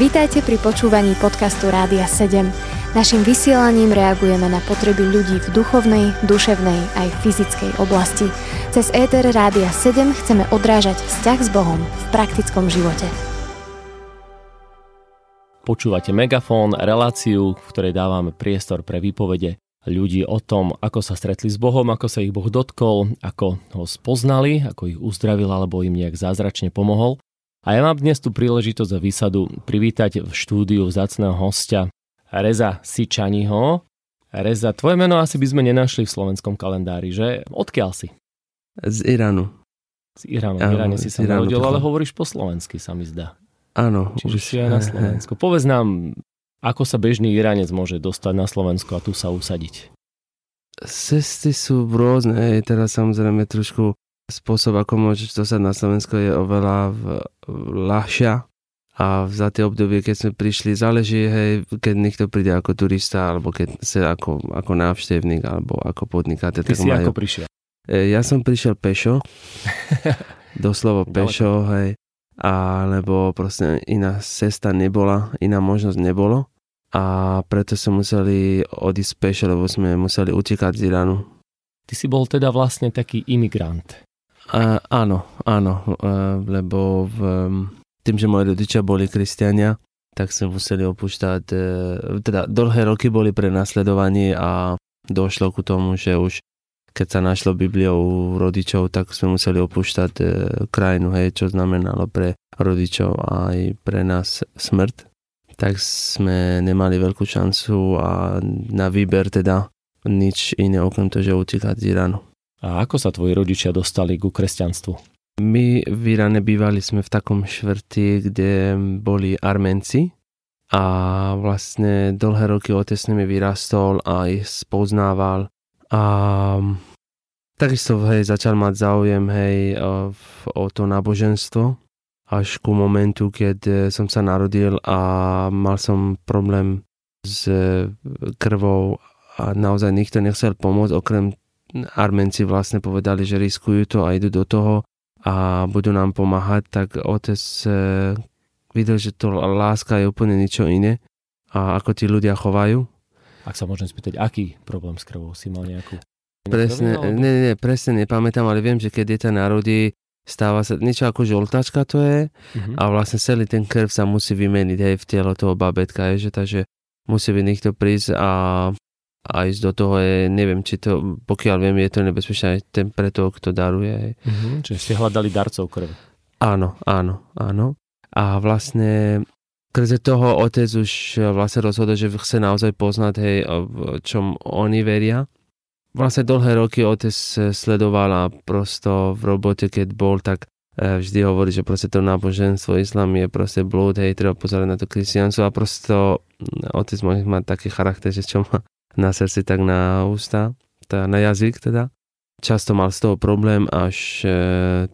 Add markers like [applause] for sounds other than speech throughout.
Vítajte pri počúvaní podcastu Rádia 7. Naším vysielaním reagujeme na potreby ľudí v duchovnej, duševnej aj fyzickej oblasti. Cez ETR Rádia 7 chceme odrážať vzťah s Bohom v praktickom živote. Počúvate Megafón, reláciu, v ktorej dávame priestor pre výpovede ľudí o tom, ako sa stretli s Bohom, ako sa ich Boh dotkol, ako ho spoznali, ako ich uzdravil alebo im nejak zázračne pomohol. A ja mám dnes tú príležitosť a výsadu privítať v štúdiu vzácného hostia Reza Sičaniho. Reza, tvoje meno asi by sme nenašli v slovenskom kalendári, že? Odkiaľ si? Z Iránu. Z Iránu. V Iráne si sa narodil, ale hovoríš po slovensky, sa mi zdá. Áno. Čiže už... si aj na Slovensku. Povedz nám, ako sa bežný Iránec môže dostať na Slovensko a tu sa usadiť? Cesty sú rôzne, teraz samozrejme trošku spôsob, ako môžeš dostať na Slovensko je oveľa ľahšia a za tie obdobie, keď sme prišli, záleží, hej, keď niekto príde ako turista, alebo keď sa ako, ako návštevník, alebo ako podnikateľ. Ty si majú... ako prišiel? E, ja som prišiel pešo, [laughs] doslovo pešo, hej, alebo proste iná cesta nebola, iná možnosť nebolo a preto sme museli odísť pešo, lebo sme museli utekať z Iránu. Ty si bol teda vlastne taký imigrant. Uh, áno, áno, uh, lebo v, tým, že moji rodičia boli kresťania, tak sme museli opúšťať, uh, teda dlhé roky boli pre nasledovanie a došlo ku tomu, že už keď sa našlo Bibliou u rodičov, tak sme museli opúšťať krajinu, hej, čo znamenalo pre rodičov aj pre nás smrť. Tak sme nemali veľkú šancu a na výber teda nič iné okrem toho, že utekať z Iránu. A ako sa tvoji rodičia dostali ku kresťanstvu? My v Iráne bývali sme v takom švrti, kde boli Armenci a vlastne dlhé roky otec s nimi vyrastol a ich spoznával a takisto hej, začal mať záujem hej, o, o to náboženstvo až ku momentu, keď som sa narodil a mal som problém s krvou a naozaj nikto nechcel pomôcť okrem Armenci vlastne povedali, že riskujú to a idú do toho a budú nám pomáhať, tak otec e, videl, že to láska je úplne niečo iné a ako tí ľudia chovajú. Ak sa môžem spýtať, aký problém s krvou si mal nejakú? Presne, ne, ne, ne, presne nepamätám, ale viem, že keď dieťa narodí, stáva sa niečo ako žoltačka to je uh-huh. a vlastne celý ten krv sa musí vymeniť aj v telo toho babetka, je, že takže musí byť niekto prísť a a ísť do toho je, neviem, či to, pokiaľ viem, je to nebezpečné aj ten pre toho, kto daruje. Mm-hmm, čiže ste hľadali darcov krve. Áno, áno, áno. A vlastne krze toho otec už vlastne rozhodol, že chce naozaj poznať, hej, v čom oni veria. Vlastne dlhé roky otec sledoval a prosto v robote, keď bol, tak e, vždy hovorí, že proste to náboženstvo, islam je proste blúd, hej, treba pozerať na to kristianstvo a prosto otec môže mať taký charakter, že čo má na srdci, tak na ústa, teda na jazyk teda. Často mal z toho problém až e,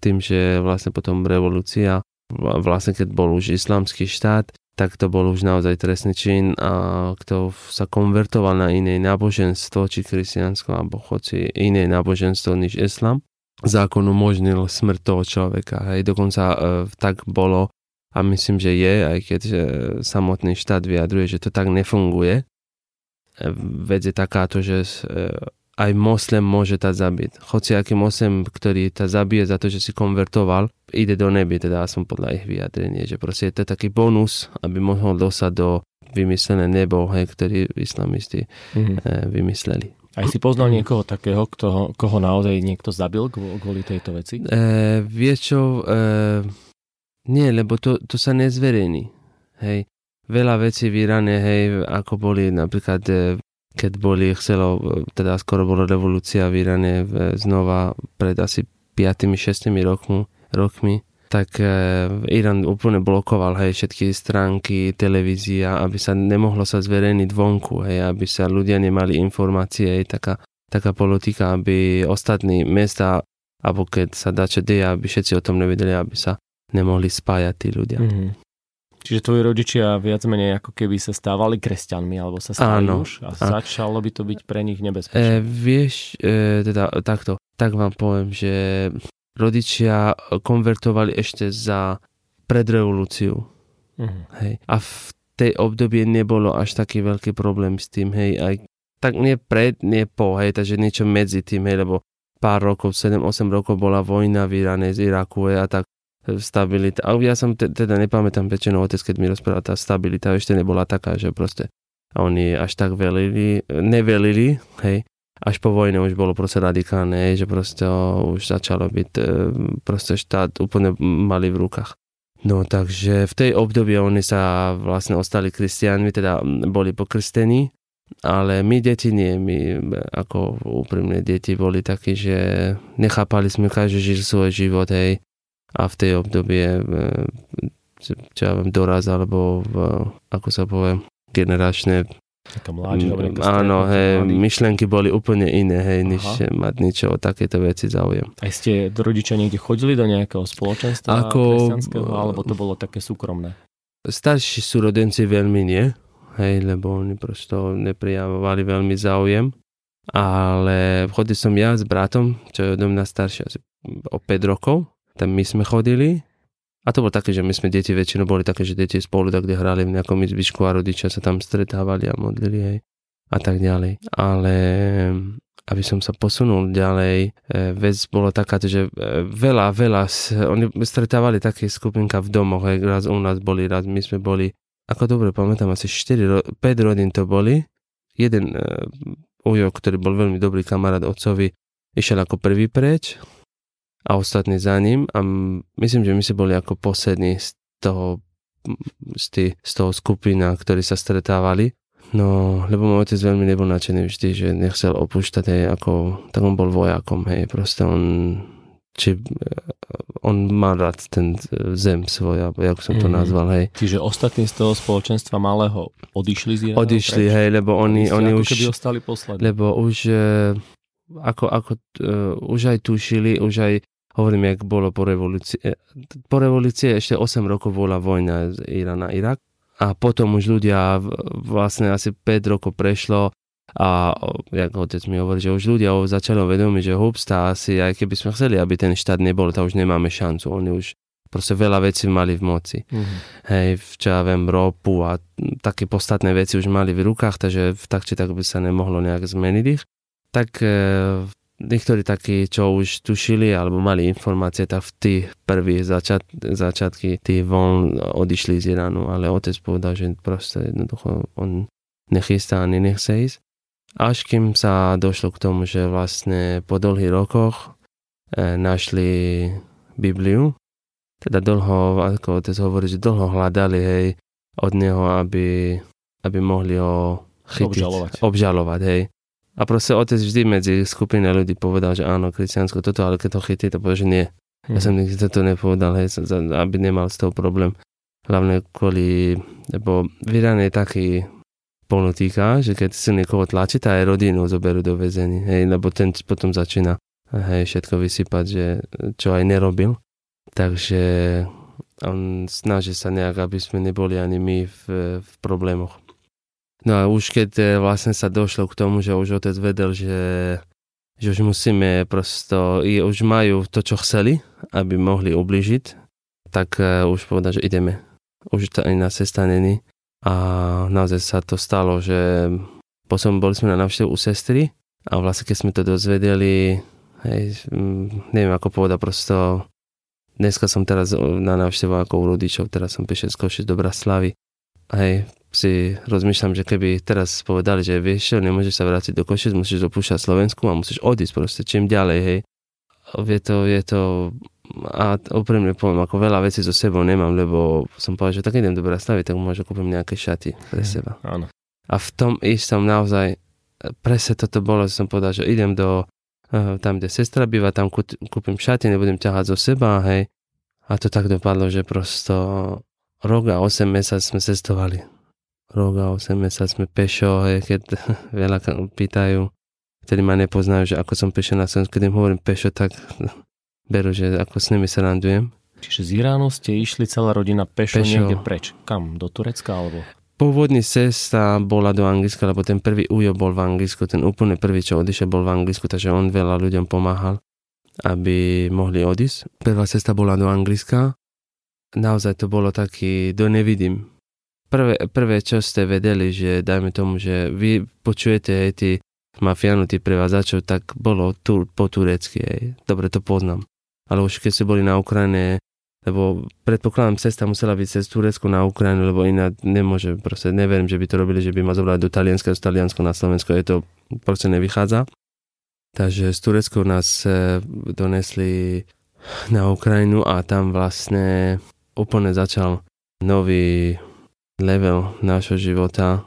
tým, že vlastne potom revolúcia, vlastne keď bol už islamský štát, tak to bol už naozaj trestný čin a kto sa konvertoval na iné náboženstvo, či kresťansko, alebo hoci iné náboženstvo než islam, zákon umožnil smrť toho človeka. Hej, dokonca e, tak bolo a myslím, že je, aj keď e, samotný štát vyjadruje, že to tak nefunguje, vec je takáto, že e, aj moslem môže ťa zabiť. Hoci aký moslem, ktorý ťa zabije za to, že si konvertoval, ide do neby, teda som podľa ich vyjadrenie, že proste je to taký bonus, aby mohol dosať do vymyslené nebo, hej, ktorý islamisti mm-hmm. e, vymysleli. Aj si poznal niekoho takého, kto, koho naozaj niekto zabil kvôli tejto veci? E, vieš čo, e, nie, lebo to, to sa nezverejní. Hej veľa vecí v Iráne, hej, ako boli napríklad, e, keď boli, chcelo, teda skoro bola revolúcia v Iráne znova pred asi 5-6 rokmi, rokmi tak e, Irán úplne blokoval hej, všetky stránky, televízia, aby sa nemohlo sa zverejniť vonku, hej, aby sa ľudia nemali informácie, hej, taká, taká politika, aby ostatní mesta, alebo keď sa dá čo deje, aby všetci o tom nevedeli, aby sa nemohli spájať tí ľudia. Mm-hmm. Čiže tvoji rodičia viac menej ako keby sa stávali kresťanmi, alebo sa stali Áno. už a a začalo by to byť pre nich nebezpečné. E, vieš, e, teda takto, tak vám poviem, že rodičia konvertovali ešte za pred revolúciu. Uh-huh. Hej. A v tej obdobie nebolo až taký veľký problém s tým, hej, aj tak nie pred, nie po, hej, takže niečo medzi tým, hej, lebo pár rokov, 7-8 rokov bola vojna v Iráne z Iraku hej, a tak stabilita. A ja som teda nepamätám väčšinou otec, keď mi rozprával, tá stabilita ešte nebola taká, že proste oni až tak velili, nevelili, hej, až po vojne už bolo proste radikálne, že proste už začalo byť e, proste štát úplne mali v rukách. No takže v tej období oni sa vlastne ostali kristiánmi, teda boli pokrstení, ale my deti nie, my ako úprimne deti boli takí, že nechápali sme, každý žil svoj život, hej, a v tej obdobie, e, čo ja viem, doraz, alebo v, ako sa povie, generačné Taká mládež, Áno, hej, myšlenky boli úplne iné, hej, než Aha. mať niečo o takéto veci záujem. A ste rodičia niekde chodili do nejakého spoločenstva Ako, kresťanského, alebo to bolo také súkromné? Starší súrodenci veľmi nie, hej, lebo oni prosto neprijavovali veľmi záujem. Ale chodil som ja s bratom, čo je odo mňa starší asi o 5 rokov. Tam my sme chodili a to bolo také, že my sme deti väčšinou boli také, že deti spolu tak, kde hrali v nejakom izbičku a rodičia sa tam stretávali a modlili hej, a tak ďalej. Ale aby som sa posunul ďalej, e, vec bolo taká, že e, veľa, veľa, oni stretávali také skupinka v domoch, hej, raz u nás boli, raz my sme boli, ako dobre pamätám, asi 4, 5 rodín to boli. Jeden ujo, ktorý bol veľmi dobrý kamarát otcovi, išiel ako prvý preč, a ostatní za ním a myslím, že my si boli ako poslední z toho, z, tý, z toho skupina, ktorí sa stretávali. No, lebo môj otec veľmi nebol nadšený vždy, že nechcel opúšťať, hej, ako, tak on bol vojakom, hej, proste on, či, on má rád ten zem svoj, jak som to mm. nazval, hej. Čiže ostatní z toho spoločenstva malého odišli z Iránu? Odišli, preč? hej, lebo oni, oni už... keby ostali poslední. Lebo už, eh, ako, ako uh, už aj tušili, už aj hovorím, jak bolo po revolúcii. E, po revolúcii ešte 8 rokov bola vojna Irán na Irak a potom už ľudia vlastne asi 5 rokov prešlo a jak otec mi hovorí, že už ľudia začali uvedomiť, že húbsta asi, aj keby sme chceli, aby ten štát nebol, to už nemáme šancu. Oni už proste veľa vecí mali v moci. Mm-hmm. Hej, čo ja viem, ropu a také podstatné veci už mali v rukách, takže tak či tak by sa nemohlo nejak zmeniť ich. Tak e, niektorí takí, čo už tušili alebo mali informácie, tak v tých prvých začiat, začiatky tých von odišli z Iránu, ale otec povedal, že proste jednoducho on nechystá ani nechce ísť. Až kým sa došlo k tomu, že vlastne po dlhých rokoch e, našli Bibliu, teda dlho, ako otec hovorí, že dlho hľadali hej, od neho, aby, aby mohli ho chytiť, obžalovať. obžalovať hej. A proste otec vždy medzi skupine ľudí povedal, že áno, kresťansko toto, ale keď to chytí, to povie, že nie. Ja som nikdy toto nepovedal, hej, aby nemal z toho problém. Hlavne kvôli, lebo Irán je taký politika, že keď si niekoho tlačí, tá aj rodinu zoberú do väzení, hej, lebo ten potom začína hej, všetko vysypať, že čo aj nerobil. Takže on snaží sa nejak, aby sme neboli ani my v, v problémoch. No a už keď e, vlastne sa došlo k tomu, že už otec vedel, že, že už musíme prosto, už majú to, čo chceli, aby mohli ubližiť, tak e, už povedal, že ideme. Už to ani na cesta není. A naozaj sa to stalo, že potom boli sme na návštevu u sestry a vlastne keď sme to dozvedeli, hej, neviem ako povedať, prosto dneska som teraz na návštevu ako u rodičov, teraz som prišiel z Košic do Braslavy. Hej, si rozmýšľam, že keby teraz povedali, že vieš, nemôžeš sa vrátiť do Košic, musíš opúšťať Slovensku a musíš odísť proste čím ďalej, hej. Je to, je to, a úprimne poviem, ako veľa vecí so sebou nemám, lebo som povedal, že tak idem do Bratislavy, tak možno kúpim nejaké šaty pre seba. Áno. A v tom istom naozaj, presne toto bolo, že som povedal, že idem do, uh, tam, kde sestra býva, tam kúpim šaty, nebudem ťahať zo seba, hej. A to tak dopadlo, že prosto rok a 8 mesiac sme cestovali rok a 8 mesiac sme pešo, hej, keď [laughs] veľa pýtajú, ktorí ma nepoznajú, že ako som pešo na Slovensku, keď im hovorím pešo, tak [laughs] berú, že ako s nimi sa randujem. Čiže z Iránu ste išli celá rodina pešo, pešo. niekde preč. Kam? Do Turecka alebo? Pôvodný cesta bola do Anglicka, lebo ten prvý ujo bol v Anglicku, ten úplne prvý, čo odišiel, bol v Anglicku, takže on veľa ľuďom pomáhal, aby mohli odísť. Prvá cesta bola do Anglicka naozaj to bolo taký, do nevidím. Prvé, prvé, čo ste vedeli, že dajme tomu, že vy počujete aj tí mafiánu, tí prevádzačov, tak bolo tu, po turecky, aj. dobre to poznám. Ale už keď ste boli na Ukrajine, lebo predpokladám, cesta musela byť cez Turecko na Ukrajinu, lebo iná nemôže, proste neverím, že by to robili, že by ma zobrali do Talianska, z Taliansko na Slovensko, je to, proste nevychádza. Takže z Turecko nás e, donesli na Ukrajinu a tam vlastne úplne začal nový level nášho života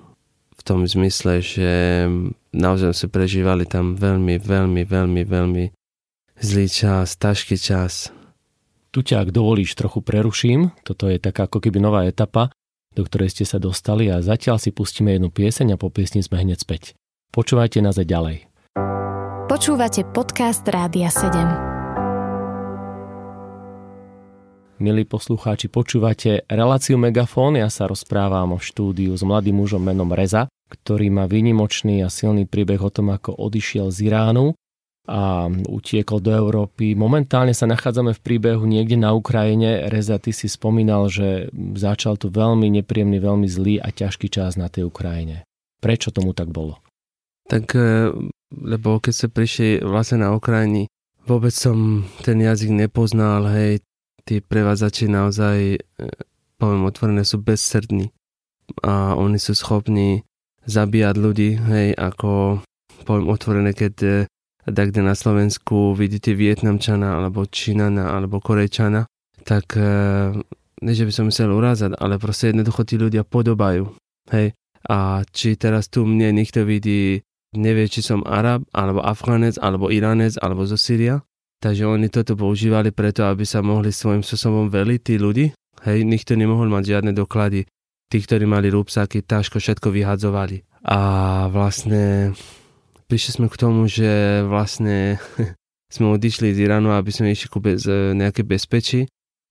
v tom zmysle, že naozaj sa prežívali tam veľmi, veľmi, veľmi, veľmi zlý čas, ťažký čas, tu ťa, ak dovolíš, trochu preruším. Toto je taká ako keby nová etapa, do ktorej ste sa dostali a zatiaľ si pustíme jednu pieseň a po piesni sme hneď späť. Počúvajte nás aj ďalej. Počúvate podcast Rádia 7. Milí poslucháči, počúvate reláciu Megafón. Ja sa rozprávam o štúdiu s mladým mužom menom Reza, ktorý má výnimočný a silný príbeh o tom, ako odišiel z Iránu a utiekol do Európy. Momentálne sa nachádzame v príbehu niekde na Ukrajine. Reza, ty si spomínal, že začal tu veľmi nepríjemný, veľmi zlý a ťažký čas na tej Ukrajine. Prečo tomu tak bolo? Tak, e, lebo keď sa prišli vlastne na Ukrajini, vôbec som ten jazyk nepoznal, hej, tí prevádzači naozaj, e, poviem otvorené, sú bezsrdní a oni sú schopní zabíjať ľudí, hej, ako poviem otvorené, keď e, tak kde na Slovensku vidíte Vietnamčana, alebo Čínana, alebo Korejčana, tak ne, že by som musel urázať, ale proste jednoducho tí ľudia podobajú. Hej. A či teraz tu mne niekto vidí, nevie, či som Arab, alebo Afganec, alebo Iránec, alebo zo Syria, takže oni toto používali preto, aby sa mohli svojim spôsobom veliť tí ľudí. Hej, nikto nemohol mať žiadne doklady. Tí, ktorí mali rúbsaky, ťažko všetko vyhadzovali. A vlastne prišli sme k tomu, že vlastne [laughs] sme odišli z Iránu, aby sme išli ku bez, nejaké bezpečí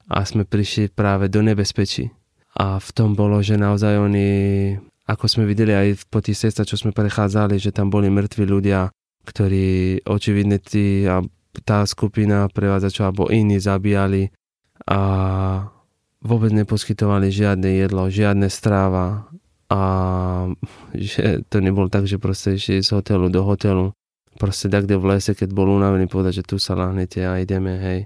a sme prišli práve do nebezpečí. A v tom bolo, že naozaj oni, ako sme videli aj po tých cestách, čo sme prechádzali, že tam boli mŕtvi ľudia, ktorí očividne tí, tá skupina prevádzačov alebo iní zabíjali a vôbec neposkytovali žiadne jedlo, žiadne stráva a [laughs] že to nebolo tak, že proste išli z hotelu do hotelu, proste tak, kde v lese, keď bol unavený, povedať, že tu sa lahnete a ideme, hej.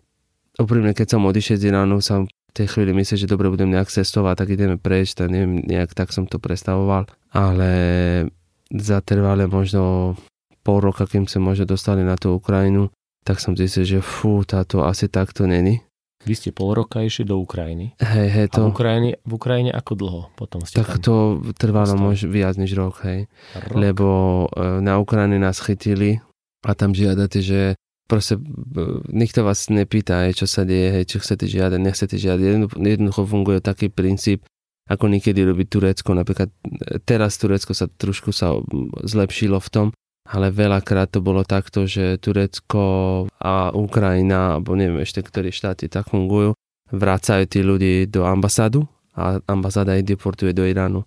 Úprimne, keď som odišiel z Iránu, som v tej chvíli myslel, že dobre budem nejak cestovať, tak ideme prejsť, tak neviem, nejak tak som to predstavoval, ale zatrvale možno pol roka, kým sa možno dostali na tú Ukrajinu, tak som zistil, že fú, táto asi takto není. Vy ste pol roka išli do Ukrajiny. Hej, hej, to... A v Ukrajine, v Ukrajine ako dlho potom ste Tak to trvalo možno viac než rok, hej. Rok. Lebo e, na Ukrajine nás chytili a tam žiadate, že proste e, nikto vás nepýta, hej, čo sa deje, hej, čo chcete žiadať, nechcete žiadať. Jednoducho funguje taký princíp, ako niekedy robí Turecko. Napríklad e, teraz Turecko sa trošku sa zlepšilo v tom, ale veľakrát to bolo takto, že Turecko a Ukrajina, alebo neviem ešte, ktoré štáty tak fungujú, vracajú tí ľudí do ambasádu a ambasáda ich deportuje do Iránu.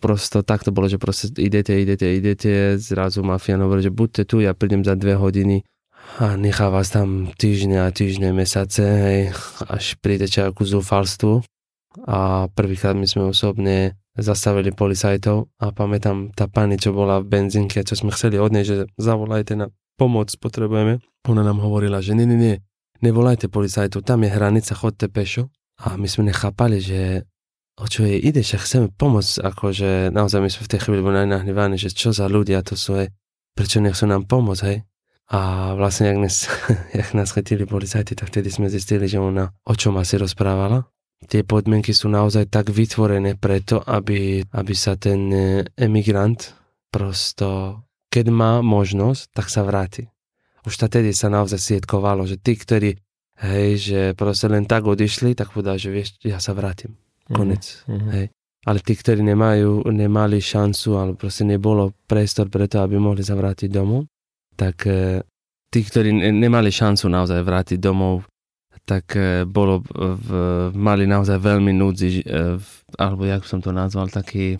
Prosto tak to bolo, že proste idete, idete, idete, zrazu mafia hovorí, že buďte tu, ja prídem za dve hodiny a nechá vás tam týždne a týždne, mesace, hej, až prídete ku zúfalstvu. A prvýkrát my sme osobne zastavili policajtov a pamätám tá pani, čo bola v benzínke, čo sme chceli od nej, že zavolajte na pomoc, potrebujeme. Ona nám hovorila, že nie, nie, nie, nevolajte policajtov, tam je hranica, chodte pešo. A my sme nechápali, že o čo jej ide, že chceme pomôcť, akože naozaj my sme v tej chvíli boli najnahnevaní, že čo za ľudia to sú, hej, prečo nechcú nám pomôcť, hej. A vlastne, jak nás, [laughs] jak nás chytili policajti, tak vtedy sme zistili, že ona o čom asi rozprávala tie podmienky sú naozaj tak vytvorené preto, aby, aby sa ten e, emigrant prosto, keď má možnosť, tak sa vráti. Už tedy sa naozaj sietkovalo, že tí, ktorí hej, že proste len tak odišli, tak povedal, že vieš, ja sa vrátim. Mhm, Konec. Mm-hmm. Hej. Ale tí, ktorí nemajú, nemali šancu, alebo proste nebolo priestor preto, aby mohli sa vrátiť domov, tak e, tí, ktorí nemali šancu naozaj vrátiť domov, tak e, bolo, v, mali naozaj veľmi núdzi, e, alebo jak som to nazval, taký,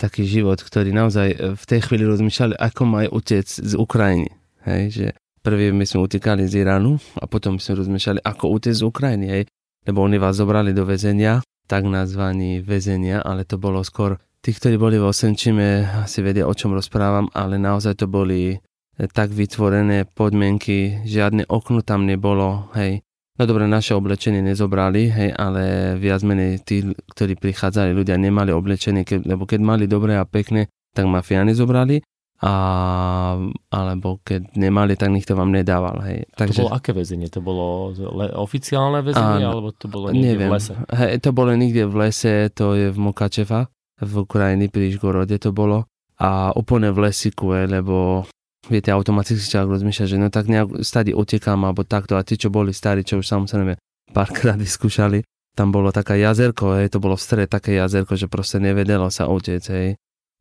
taký život, ktorý naozaj e, v tej chvíli rozmýšľali, ako majú utec z Ukrajiny. Hej, že prvý my sme utekali z Iránu a potom sme rozmýšľali, ako utec z Ukrajiny. Hej. lebo oni vás zobrali do väzenia, tak nazvaní väzenia, ale to bolo skôr tí, ktorí boli vo Senčime, asi vedia, o čom rozprávam, ale naozaj to boli tak vytvorené podmienky, žiadne okno tam nebolo, hej. No dobre, naše oblečenie nezobrali, hej, ale viac menej tí, ktorí prichádzali, ľudia nemali oblečenie, ke, lebo keď mali dobré a pekné, tak mafiány zobrali, a, alebo keď nemali, tak nikto vám nedával, hej. Takže, to bolo aké väzenie? To bolo le, oficiálne väzenie, áno, alebo to bolo niekde neviem, v lese? Hej, to bolo niekde v lese, to je v Mokačeva, v Ukrajine, pri Išgorode to bolo. A úplne v lesiku, lebo viete, automaticky človek rozmýšľa, že no tak nejak stade utekám alebo takto a tí, čo boli starí, čo už samozrejme párkrát [laughs] vyskúšali, tam bolo také jazerko, hej, to bolo v strede také jazerko, že proste nevedelo sa utiec, hej.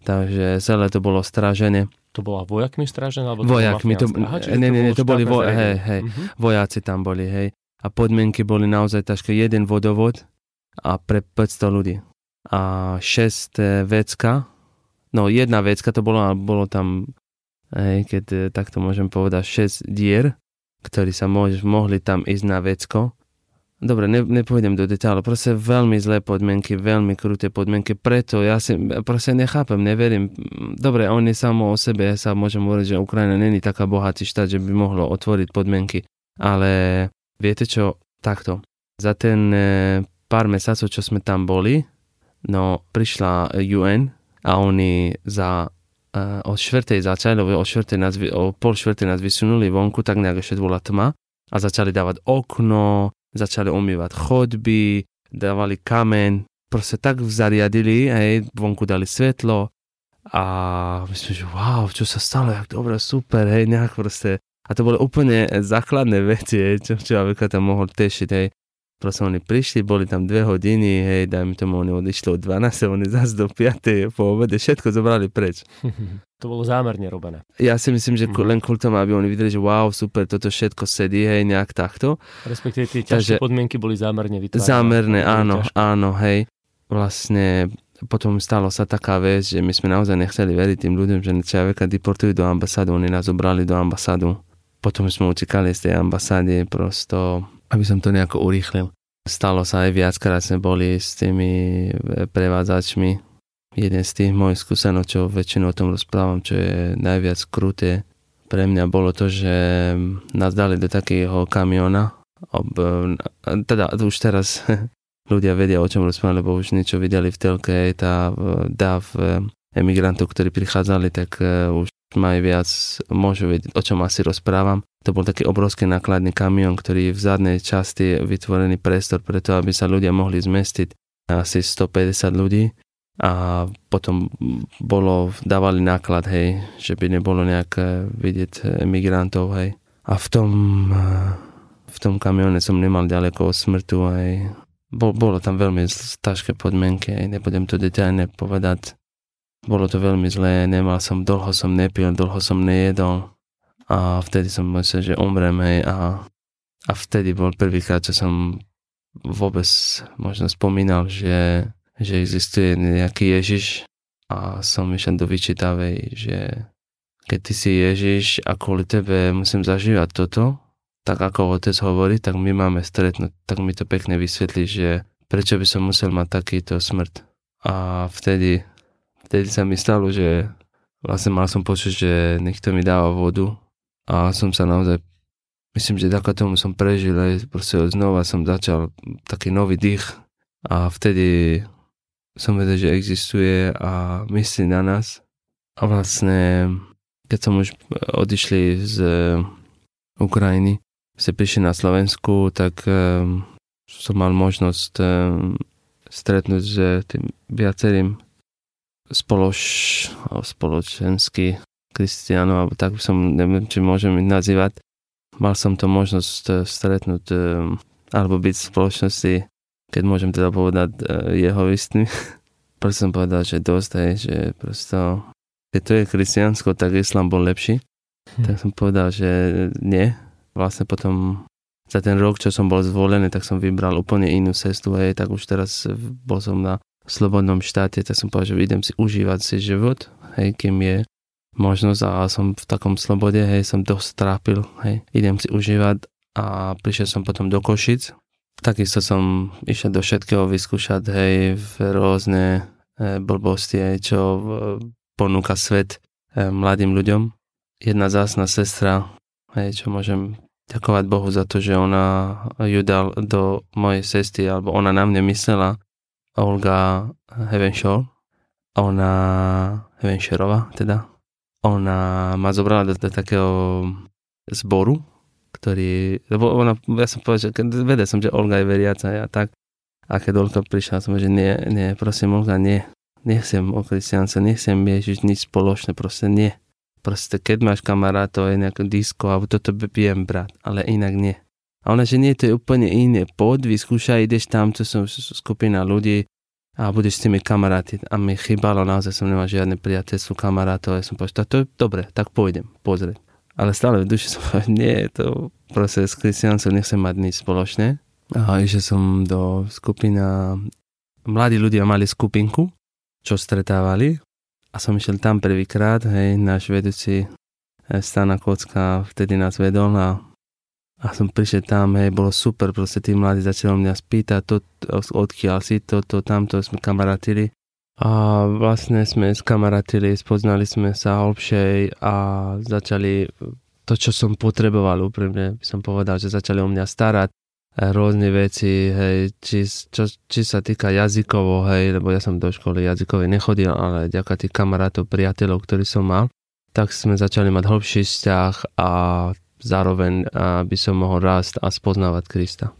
Takže celé to bolo strážené. To bola vojakmi strážené? Alebo vojakmi, to, Aha, ne, ne, ne, to boli vo, hej, hej, uh-huh. vojaci tam boli, hej. A podmienky boli naozaj ťažké. Jeden vodovod a pre 500 ľudí. A 6 eh, vecka, no jedna vecka to bolo, bolo tam hej, keď e, takto môžem povedať 6 dier, ktorí sa môž, mohli tam ísť na vecko. Dobre, ne, nepôjdem do detailu, proste veľmi zlé podmienky, veľmi kruté podmienky, preto ja si proste nechápem, neverím. Dobre, oni samo o sebe, ja sa môžem hovoriť, že Ukrajina není taká bohatý štát, že by mohlo otvoriť podmienky, ale viete čo, takto. Za ten e, pár mesiacov, čo sme tam boli, no prišla UN a oni za o štvrtej začali, lebo o, štvrtej nás, o pol štvrtej nás vysunuli vonku, tak nejak ešte bola tma a začali dávať okno, začali umývať chodby, dávali kameň, proste tak zariadili, hej, vonku dali svetlo a myslím, že wow, čo sa stalo, jak dobre, super, hej, nejak proste. A to boli úplne základné [laughs] veci, hej, čo človek tam mohol tešiť, hej. Proste oni prišli, boli tam dve hodiny, hej, dajme tomu, oni odišli od 12, oni zase do 5. po obede, všetko zobrali preč. [laughs] to bolo zámerne robené. Ja si myslím, že mm. len kvôli tomu, aby oni videli, že wow, super, toto všetko sedí, hej, nejak takto. Respektíve tie ťažké Takže, podmienky boli zámerne vytvárané. Zámerné, áno, ťažké. áno, hej. Vlastne potom stalo sa taká vec, že my sme naozaj nechceli veriť tým ľuďom, že človeka deportujú do ambasádu, oni nás zobrali do ambasádu. Potom sme utekali z tej ambasády, prosto aby som to nejako urýchlil. Stalo sa aj viackrát sme boli s tými e, prevádzačmi. Jeden z tých mojich skúseností, čo väčšinou o tom rozprávam, čo je najviac kruté pre mňa bolo to, že nás dali do takého kamiona. Ob, e, teda už teraz [laughs] ľudia vedia, o čom rozprávam, lebo už niečo videli v telke, tá e, dáv emigrantov, ktorí prichádzali, tak už majú viac, môžu vedieť, o čom asi rozprávam. To bol taký obrovský nákladný kamión, ktorý v zadnej časti je vytvorený priestor preto, aby sa ľudia mohli zmestiť asi 150 ľudí a potom bolo, dávali náklad, hej, že by nebolo nejak vidieť emigrantov, hej. A v tom, v tom kamióne som nemal ďaleko od smrtu, hej. Bol, bolo tam veľmi ťažké podmienky, hej. nebudem to detailne povedať. Bolo to veľmi zlé, nemal som, dlho som nepil, dlho som nejedol a vtedy som myslel, že umrem, hej, a, a vtedy bol prvýkrát, čo som vôbec možno spomínal, že, že existuje nejaký Ježiš a som išiel do vyčítavej, že keď ty si Ježiš a kvôli tebe musím zažívať toto, tak ako otec hovorí, tak my máme stretnúť, tak mi to pekne vysvetlí, že prečo by som musel mať takýto smrť. A vtedy, vtedy sa mi stalo, že vlastne mal som počuť, že niekto mi dáva vodu a som sa naozaj, myslím, že tako tomu som prežil, aj proste znova som začal taký nový dých a vtedy som vedel, že existuje a myslí na nás. A vlastne, keď som už odišli z Ukrajiny, sa prišli na Slovensku, tak um, som mal možnosť um, stretnúť s tým viacerým spoloč, spoločenský Kristianov, alebo tak som, neviem, či môžem ich nazývať. Mal som to možnosť eh, stretnúť eh, alebo byť v spoločnosti, keď môžem teda povedať eh, jeho istný. [laughs] Preto som povedal, že dosť, hej, že prosto, keď to je kresťansko, tak islám bol lepší. Hm. Tak som povedal, že nie. Vlastne potom za ten rok, čo som bol zvolený, tak som vybral úplne inú cestu, hej, tak už teraz bol som na slobodnom štáte, tak som povedal, že idem si užívať si život, hej, kým je možnosť a som v takom slobode, hej, som dosť trápil, hej, idem si užívať a prišiel som potom do Košic, takisto som išiel do všetkého vyskúšať, hej, v rôzne e, blbosti, hej, čo e, ponúka svet e, mladým ľuďom. Jedna zásna sestra, hej, čo môžem ďakovať Bohu za to, že ona ju dal do mojej cesty, alebo ona na mne myslela, Olga Hevenshore, ona, Hevenšerova teda, ona ma zobrala do, do takého zboru, ktorý, lebo ona, ja som povedal, že vedel som, že Olga je veriaca a tak. A keď Olga prišla, som že nie, nie, prosím Olga, nie. Nechcem o kresťance, nechcem Ježiš nič spoločné, proste nie. Proste keď máš kamarátov, je nejaké disko, alebo toto viem brať, ale inak nie. A ona, že nie, to je úplne iné. Poď, vyskúšaj, ideš tam, to sú skupina ľudí a budeš s tými kamaráti. A mi chýbalo, naozaj som nemal žiadne priateľstvo kamarátov. Ja som povedal, to je dobre, tak pôjdem, pozrieť ale stále v duši som povedal, [laughs] nie, to proste s kresťancom nechcem mať nič spoločné. A išiel som do skupina, mladí ľudia mali skupinku, čo stretávali a som išiel tam prvýkrát, hej, náš vedúci eh, Stana Kocka vtedy nás vedol a, a som prišiel tam, hej, bolo super, proste tí mladí začali mňa spýtať, to, odkiaľ si to, to, tamto, sme kamarátili. A vlastne sme skamaratili, spoznali sme sa hlbšej a začali to, čo som potreboval úprimne, by som povedal, že začali o mňa starať rôzne veci, hej, či, čo, či sa týka jazykovo, hej, lebo ja som do školy jazykovej nechodil, ale ďaká tých kamarátov, priateľov, ktorí som mal, tak sme začali mať hlbší vzťah a zároveň aby som mohol rásť a spoznávať Krista.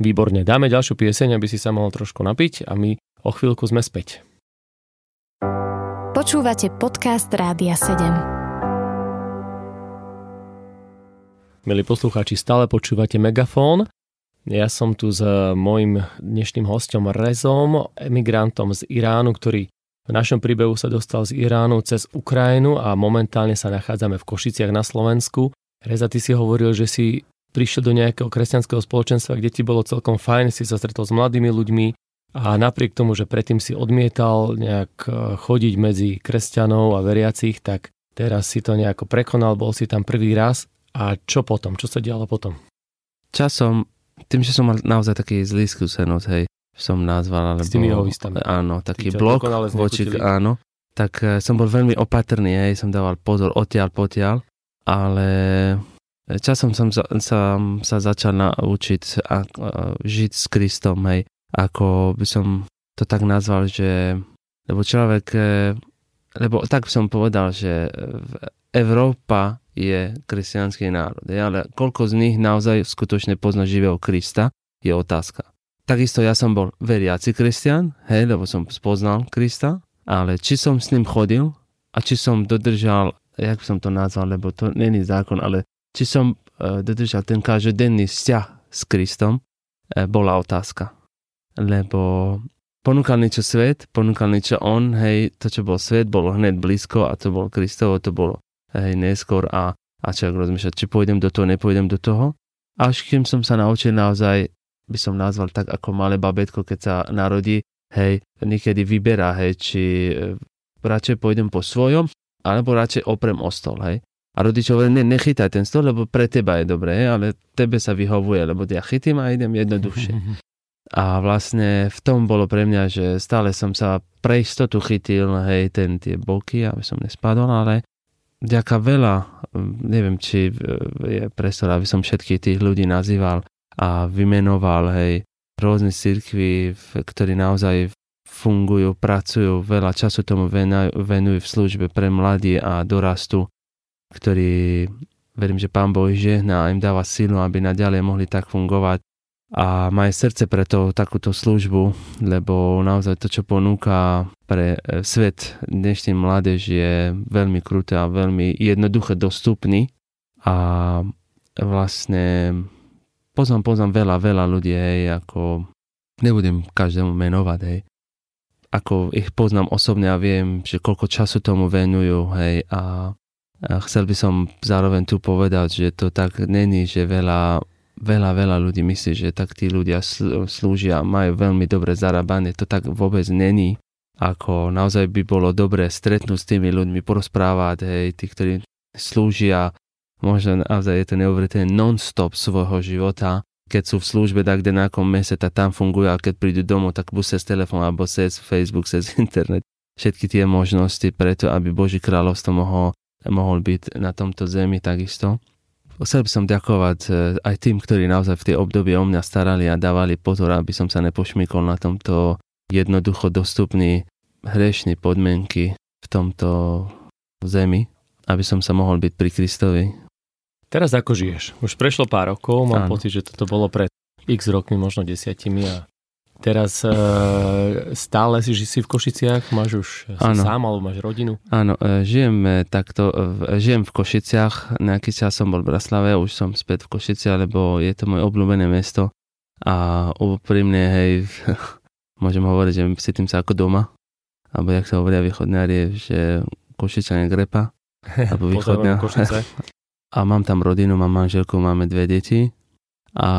Výborne, dáme ďalšiu pieseň, aby si sa mohol trošku napiť a my o chvíľku sme späť. Počúvate podcast Rádia 7. Milí poslucháči, stále počúvate Megafón. Ja som tu s mojim dnešným hostom Rezom, emigrantom z Iránu, ktorý v našom príbehu sa dostal z Iránu cez Ukrajinu a momentálne sa nachádzame v Košiciach na Slovensku. Reza, ty si hovoril, že si prišiel do nejakého kresťanského spoločenstva, kde ti bolo celkom fajn, si sa stretol s mladými ľuďmi, a napriek tomu, že predtým si odmietal nejak e, chodiť medzi kresťanov a veriacich, tak teraz si to nejako prekonal, bol si tam prvý raz. A čo potom? Čo sa dialo potom? Časom, tým, že som mal naozaj taký zlý skúsenosť, hej, som nazval, alebo... S tými jehovistami. Áno, taký blok voči, áno. Tak e, som bol veľmi opatrný, hej, som dával pozor odtiaľ potiaľ, ale časom som sa, som sa začal naučiť a, a, žiť s Kristom, hej, ako by som to tak nazval, že lebo človek, e, lebo tak som povedal, že Európa je kresťanský národ, ale koľko z nich naozaj skutočne pozná živého Krista, je otázka. Takisto ja som bol veriaci kresťan, hej, lebo som spoznal Krista, ale či som s ním chodil a či som dodržal, jak by som to nazval, lebo to není zákon, ale či som uh, dodržal ten každodenný vzťah s Kristom, uh, bola otázka lebo ponúkal niečo svet, ponúkal niečo on, hej, to čo bol svet, bolo hneď blízko a to bol Kristovo, to bolo hej, neskôr a, a človek rozmýšľať, či pôjdem do toho, nepôjdem do toho. Až kým som sa naučil naozaj, by som nazval tak ako malé babetko, keď sa narodí, hej, niekedy vyberá, hej, či e, radšej pôjdem po svojom, alebo radšej oprem o stol, hej. A rodič hovorí, ne, nechytaj ten stôl, lebo pre teba je dobré, ale tebe sa vyhovuje, lebo ja chytím a idem jednoduchšie. [laughs] A vlastne v tom bolo pre mňa, že stále som sa pre istotu chytil, hej, ten tie boky, aby som nespadol, ale vďaka veľa, neviem, či je prestor, aby som všetkých tých ľudí nazýval a vymenoval, hej, rôzne cirkvy, ktorí naozaj fungujú, pracujú, veľa času tomu venujú v službe pre mladí a dorastu, ktorí, verím, že Pán Boh žehná a im dáva silu, aby naďalej mohli tak fungovať a má srdce pre to, takúto službu, lebo naozaj to, čo ponúka pre e, svet dnešný mládež je veľmi kruté a veľmi jednoduché dostupný a vlastne poznám, poznám veľa, veľa ľudí, hej, ako nebudem každému menovať, hej, ako ich poznám osobne a viem, že koľko času tomu venujú, hej, a, a chcel by som zároveň tu povedať, že to tak není, že veľa veľa, veľa ľudí myslí, že tak tí ľudia slúžia, majú veľmi dobre zarábanie. To tak vôbec není. Ako naozaj by bolo dobré stretnúť s tými ľuďmi, porozprávať, hej, tí, ktorí slúžia, možno naozaj je to neuveriteľné non-stop svojho života keď sú v službe, tak kde na mese, tak tam fungujú a keď prídu domov, tak buď cez telefón alebo cez Facebook, cez [laughs] internet. Všetky tie možnosti preto, aby Boží kráľovstvo mohol, mohol byť na tomto zemi takisto. Chcel by som ďakovať e, aj tým, ktorí naozaj v tej období o mňa starali a dávali pozor, aby som sa nepošmykol na tomto jednoducho dostupný hriešný podmienky v tomto zemi, aby som sa mohol byť pri Kristovi. Teraz ako žiješ? Už prešlo pár rokov, mám Áno. pocit, že toto bolo pred x rokmi, možno desiatimi a Teraz e, stále si, že si v Košiciach, máš už ano. sám alebo máš rodinu? Áno, e, žijem takto, e, žijem v Košiciach, nejaký čas som bol v Braslave, už som späť v Košiciach, lebo je to moje obľúbené mesto a úprimne, hej, [laughs] môžem hovoriť, že cítim sa ako doma, alebo jak sa hovoria východňári, že Košičania grepa, [laughs] alebo východňa. [laughs] a mám tam rodinu, mám manželku, máme dve deti a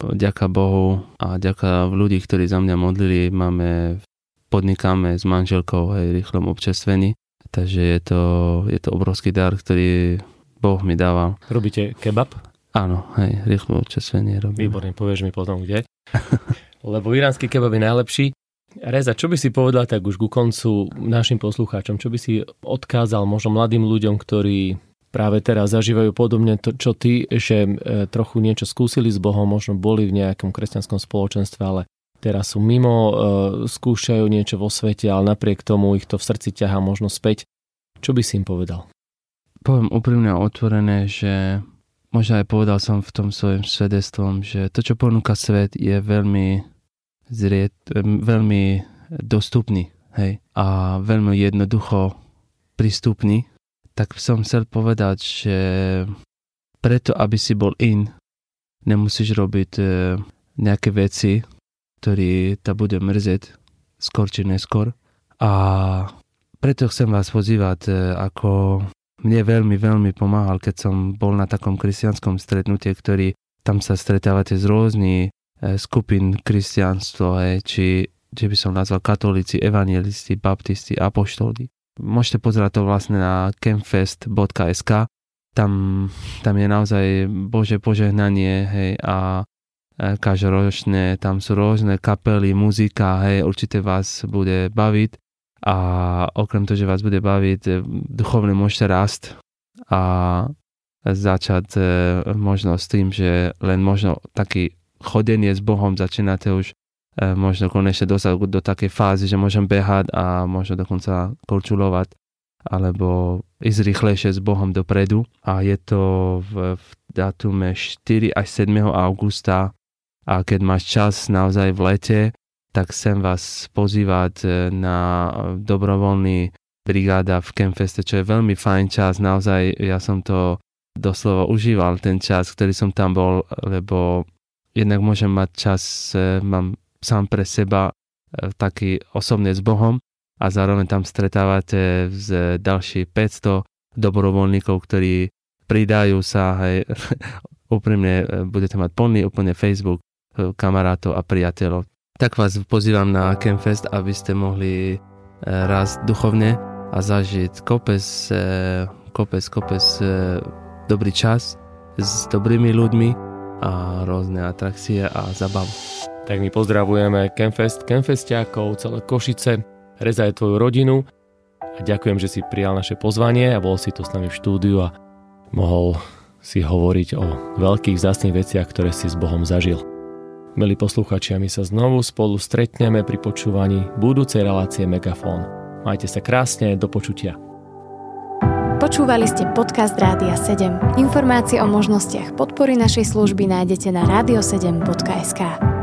ďaká Bohu a ďaká ľudí, ktorí za mňa modlili, máme, podnikáme s manželkou aj rýchlom občerstvení, takže je to, je to obrovský dar, ktorý Boh mi dával. Robíte kebab? Áno, hej, rýchlo občerstvenie robím. Výborne, povieš mi potom kde. [laughs] Lebo iránsky kebab je najlepší. Reza, čo by si povedal tak už ku koncu našim poslucháčom, čo by si odkázal možno mladým ľuďom, ktorí práve teraz zažívajú podobne to, čo ty, že e, trochu niečo skúsili s Bohom, možno boli v nejakom kresťanskom spoločenstve, ale teraz sú mimo, e, skúšajú niečo vo svete, ale napriek tomu ich to v srdci ťahá možno späť. Čo by si im povedal? Poviem úprimne a otvorené, že možno aj povedal som v tom svojom svedectvom, že to, čo ponúka svet, je veľmi, zriet, veľmi dostupný hej, a veľmi jednoducho prístupný tak som chcel povedať, že preto, aby si bol in, nemusíš robiť e, nejaké veci, ktoré ta bude mrzieť skôr či neskôr. A preto chcem vás pozývať, e, ako mne veľmi, veľmi pomáhal, keď som bol na takom kresťanskom stretnutie, ktorý tam sa stretávate z rôznych e, skupín kresťanstvo, či, či by som nazval katolíci, evangelisti, baptisti, apoštoli. Môžete pozerať to vlastne na campfest.sk. Tam, tam je naozaj Bože požehnanie hej, a každoročne tam sú rôzne kapely, muzika, hej, určite vás bude baviť a okrem toho, že vás bude baviť, e, duchovne môžete rast a začať e, možno s tým, že len možno taký chodenie s Bohom začínate už možno konečne dostať do takej fázy, že môžem behať a možno dokonca korčulovať alebo ísť rýchlejšie s Bohom dopredu. A je to v, v datume 4 až 7. augusta a keď máš čas naozaj v lete, tak chcem vás pozývať e, na dobrovoľný brigáda v Campfeste, čo je veľmi fajn čas. Naozaj ja som to doslova užíval, ten čas, ktorý som tam bol, lebo jednak môžem mať čas, e, mám sám pre seba e, taký osobne s Bohom a zároveň tam stretávate s ďalší 500 dobrovoľníkov, ktorí pridajú sa, hej, [laughs] úprimne e, budete mať plný úplne Facebook e, kamarátov a priateľov. Tak vás pozývam na Campfest, aby ste mohli raz duchovne a zažiť kopec, kopec, kopec dobrý čas s dobrými ľuďmi a rôzne atrakcie a zabavu. Tak my pozdravujeme Campfest, Campfestiakov, celé Košice, rezaj tvoju rodinu a ďakujem, že si prijal naše pozvanie a bol si to s nami v štúdiu a mohol si hovoriť o veľkých vzácných veciach, ktoré si s Bohom zažil. Milí posluchači, my sa znovu spolu stretneme pri počúvaní budúcej relácie Megafón. Majte sa krásne, do počutia. Počúvali ste podcast Rádia 7. Informácie o možnostiach podpory našej služby nájdete na radio7.sk.